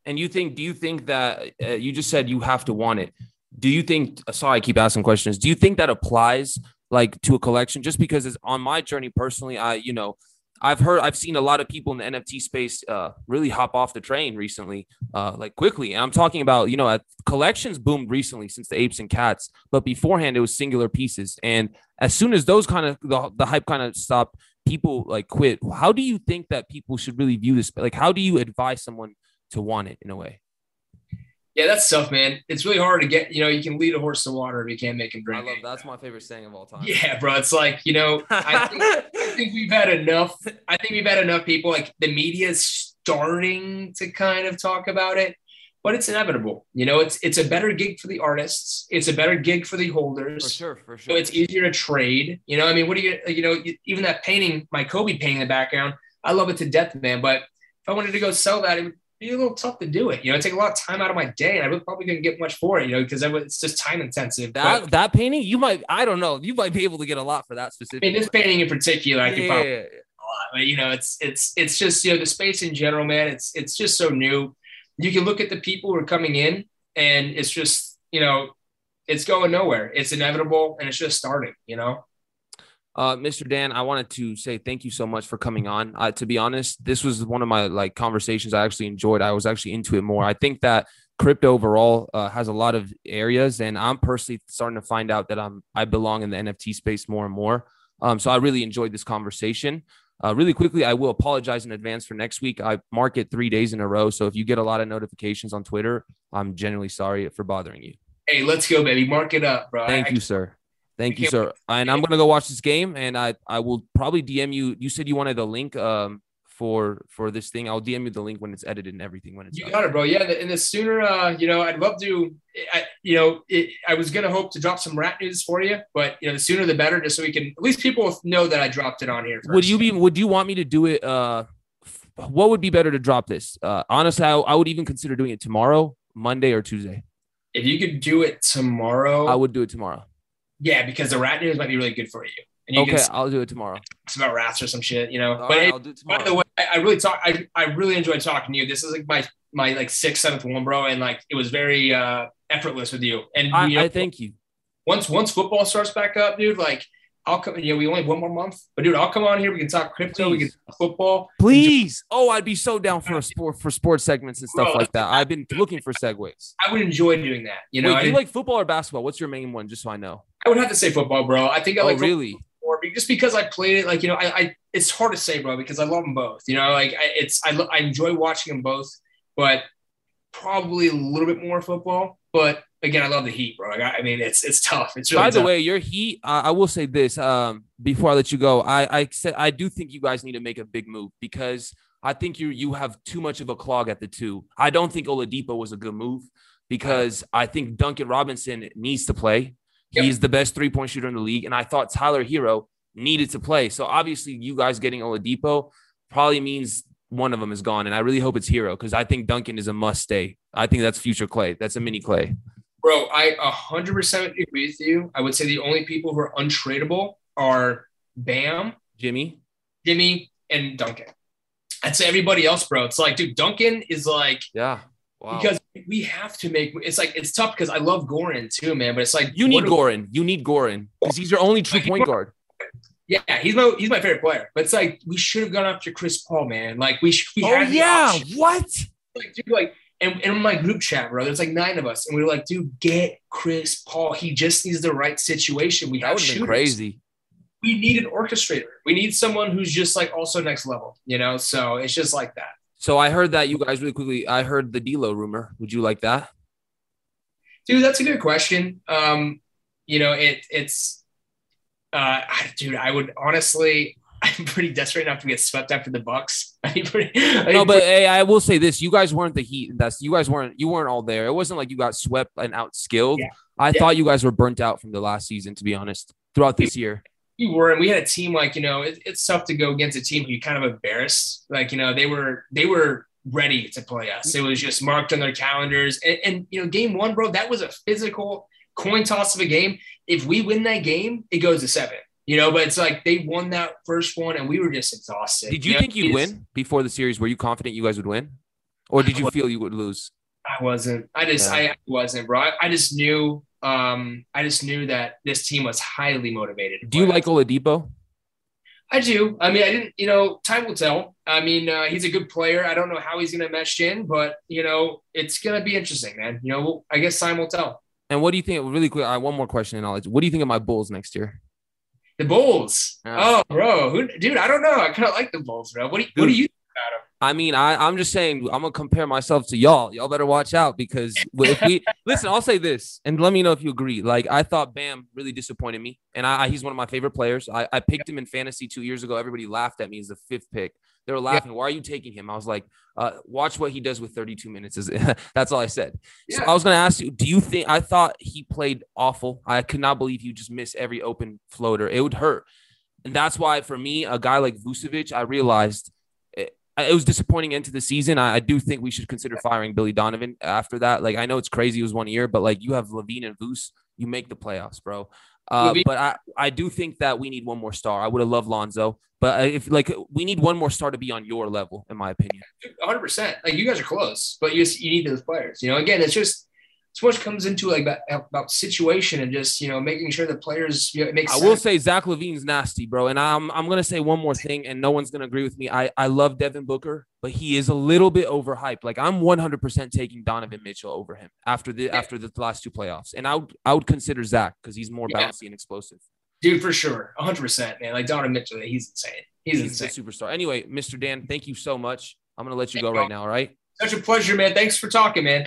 And you think do you think that uh, you just said you have to want it. Do you think sorry i keep asking questions. Do you think that applies like to a collection just because it's on my journey personally i you know i've heard i've seen a lot of people in the nft space uh, really hop off the train recently uh, like quickly. And i'm talking about you know collections boomed recently since the apes and cats but beforehand it was singular pieces. And as soon as those kind of the, the hype kind of stopped people like quit. How do you think that people should really view this? Like how do you advise someone to want it in a way yeah, that's tough, man. It's really hard to get. You know, you can lead a horse to water if you can't make him drink. I love that's my favorite saying of all time. Yeah, bro. It's like you know, I think, I think we've had enough. I think we've had enough people. Like the media is starting to kind of talk about it, but it's inevitable. You know, it's it's a better gig for the artists. It's a better gig for the holders. For sure, for sure. So it's easier to trade. You know, I mean, what do you you know? Even that painting, my Kobe painting in the background, I love it to death, man. But if I wanted to go sell that, it would be a little tough to do it. You know, it take a lot of time out of my day, and I really probably couldn't get much for it. You know, because it's just time intensive. That but, that painting, you might, I don't know, you might be able to get a lot for that specific. I mean, this painting in particular, I could yeah. probably. But, you know, it's it's it's just you know the space in general, man. It's it's just so new. You can look at the people who are coming in, and it's just you know, it's going nowhere. It's inevitable, and it's just starting. You know. Uh, Mr. Dan, I wanted to say thank you so much for coming on. Uh, to be honest, this was one of my like conversations I actually enjoyed. I was actually into it more. I think that crypto overall uh, has a lot of areas, and I'm personally starting to find out that I'm I belong in the NFT space more and more. Um, so I really enjoyed this conversation. Uh, really quickly, I will apologize in advance for next week. I mark it three days in a row. So if you get a lot of notifications on Twitter, I'm genuinely sorry for bothering you. Hey, let's go, baby. Mark it up, bro. Thank I, you, sir. Thank you, sir. And I'm gonna go watch this game, and I I will probably DM you. You said you wanted the link um for for this thing. I'll DM you the link when it's edited and everything. When it's you got it, bro. Yeah, and the sooner, uh, you know, I'd love to. I, you know, it, I was gonna hope to drop some rat news for you, but you know, the sooner the better, just so we can at least people know that I dropped it on here. First. Would you be? Would you want me to do it? Uh, what would be better to drop this? Uh, honestly, I, I would even consider doing it tomorrow, Monday or Tuesday. If you could do it tomorrow, I would do it tomorrow. Yeah, because the rat news might be really good for you. And you okay, can I'll do it tomorrow. It's about rats or some shit, you know. All but right, it- I'll do it tomorrow. by the way, I, really talk. I, I really enjoyed talking to you. This is like my my like sixth, seventh one, bro, and like it was very uh effortless with you. And I, you know, I thank you. once once football starts back up, dude, like I'll come. You know, we only have one more month, but dude, I'll come on here. We can talk crypto. We can talk football. Please. Oh, I'd be so down for a sport for sports segments and stuff Bro, like that. I've been looking for segues. I would enjoy doing that. You know, Wait, do you like football or basketball? What's your main one? Just so I know. I would have to say football, bro. I think I Oh, like really? more just because I played it. Like you know, I, I it's hard to say, bro, because I love them both. You know, like I, it's I, I enjoy watching them both, but probably a little bit more football. But again, I love the Heat, bro. Like, I, I mean, it's it's tough. It's really By the tough. way, your Heat. Uh, I will say this um, before I let you go. I I said I do think you guys need to make a big move because I think you you have too much of a clog at the two. I don't think Oladipo was a good move because I think Duncan Robinson needs to play. Yep. He's the best three point shooter in the league, and I thought Tyler Herro needed to play. So obviously, you guys getting Oladipo probably means one of them is gone, and I really hope it's Herro because I think Duncan is a must stay. I think that's future Clay. That's a mini Clay. bro. I hundred percent agree with you. I would say the only people who are untradeable are Bam, Jimmy, Jimmy, and Duncan. I'd say everybody else, bro. It's like, dude, Duncan is like yeah, wow. because we have to make. It's like it's tough because I love Goran too, man. But it's like You need Goran. You need Goran because he's your only true point guard. Yeah, he's my he's my favorite player. But it's like we should have gone after Chris Paul, man. Like we should. We Oh yeah, what? like dude, like and, and in my group chat, bro, there's like nine of us, and we were like, dude, get Chris Paul. He just needs the right situation. We That have shooters. crazy. We need an orchestrator. We need someone who's just like also next level, you know. So it's just like that. So I heard that you guys really quickly. I heard the D'Lo rumor. Would you like that? Dude, that's a good question. Um, you know, it it's uh dude, I would honestly I'm pretty desperate enough to get swept after the Bucks. Pretty, No, but hey, I will say this: you guys weren't the Heat. That's you guys weren't. You weren't all there. It wasn't like you got swept and outskilled. Yeah. I Yeah. thought you guys were burnt out from the last season. To be honest, throughout this year. We were, and we had a team like you know, it, it's tough to go against a team who you kind of embarrassed. Like you know, they were they were ready to play us. It was just marked on their calendars, and, and you know, game one, bro, that was a physical coin toss of a game. If we win that game, it goes to seven. You know, but it's like they won that first one, and we were just exhausted. Did you know, think you'd win before the series? Were you confident you guys would win, or did you feel you would lose? I wasn't. I just, Yeah. I wasn't, bro. I, I just knew. Um, I just knew that this team was highly motivated. Do you like. Oladipo? I do. I mean, I didn't. You know, time will tell. I mean, uh, he's a good player. I don't know how he's going to mesh in, but you know, it's going to be interesting, man. You know, I guess time will tell. And what do you think? Really quick, I one more question let you. What do you think of my Bulls next year? The Bulls. Yeah. Oh, bro, who, dude, I don't know. I kind of like the Bulls, bro. What do you, what do you? I mean, I, I'm just saying, I'm gonna compare myself to y'all. Y'all better watch out because if we listen, I'll say this, and let me know if you agree. Like, I thought Bam really disappointed me, and I, I he's one of my favorite players. I, I picked him in fantasy two years ago. Everybody laughed at me as the fifth pick. They were laughing. Why are you taking him? I was like, uh, watch what he does with 32 minutes. Is that's all I said. So I was gonna ask you, do you think? I thought he played awful. I could not believe you just missed every open floater. It would hurt, and that's why for me, a guy like Vucevic, I realized it, was disappointing into the season. I, I do think we should consider firing Billy Donovan after that. Like I know it's crazy, it was one year, but like you have LaVine and Vuce, you make the playoffs, bro. Uh, but I, I do think that we need one more star. I would have loved Lonzo, but if like we need one more star to be on your level, in my opinion. 100. percent Like you guys are close, but you just, you need those players. You know, again, it's just so much comes into like about, about situation and just you know making sure the players. You know, it makes. I will say Zach LaVine's nasty, bro. And I'm I'm gonna say one more thing, and no one's gonna agree with me. I, I love Devin Booker, but he is a little bit overhyped. Like I'm 100 percent taking Donovan Mitchell over him after the after the last two playoffs, and I would I would consider Zach because he's more Yeah. bouncy and explosive. dude, for sure, 100, percent man. Like Donovan Mitchell, he's insane. He's, He's insane. the superstar. Anyway, Mr. Dan, thank you so much. I'm gonna let you go right now. All right. Such a pleasure, man. Thanks for talking, man.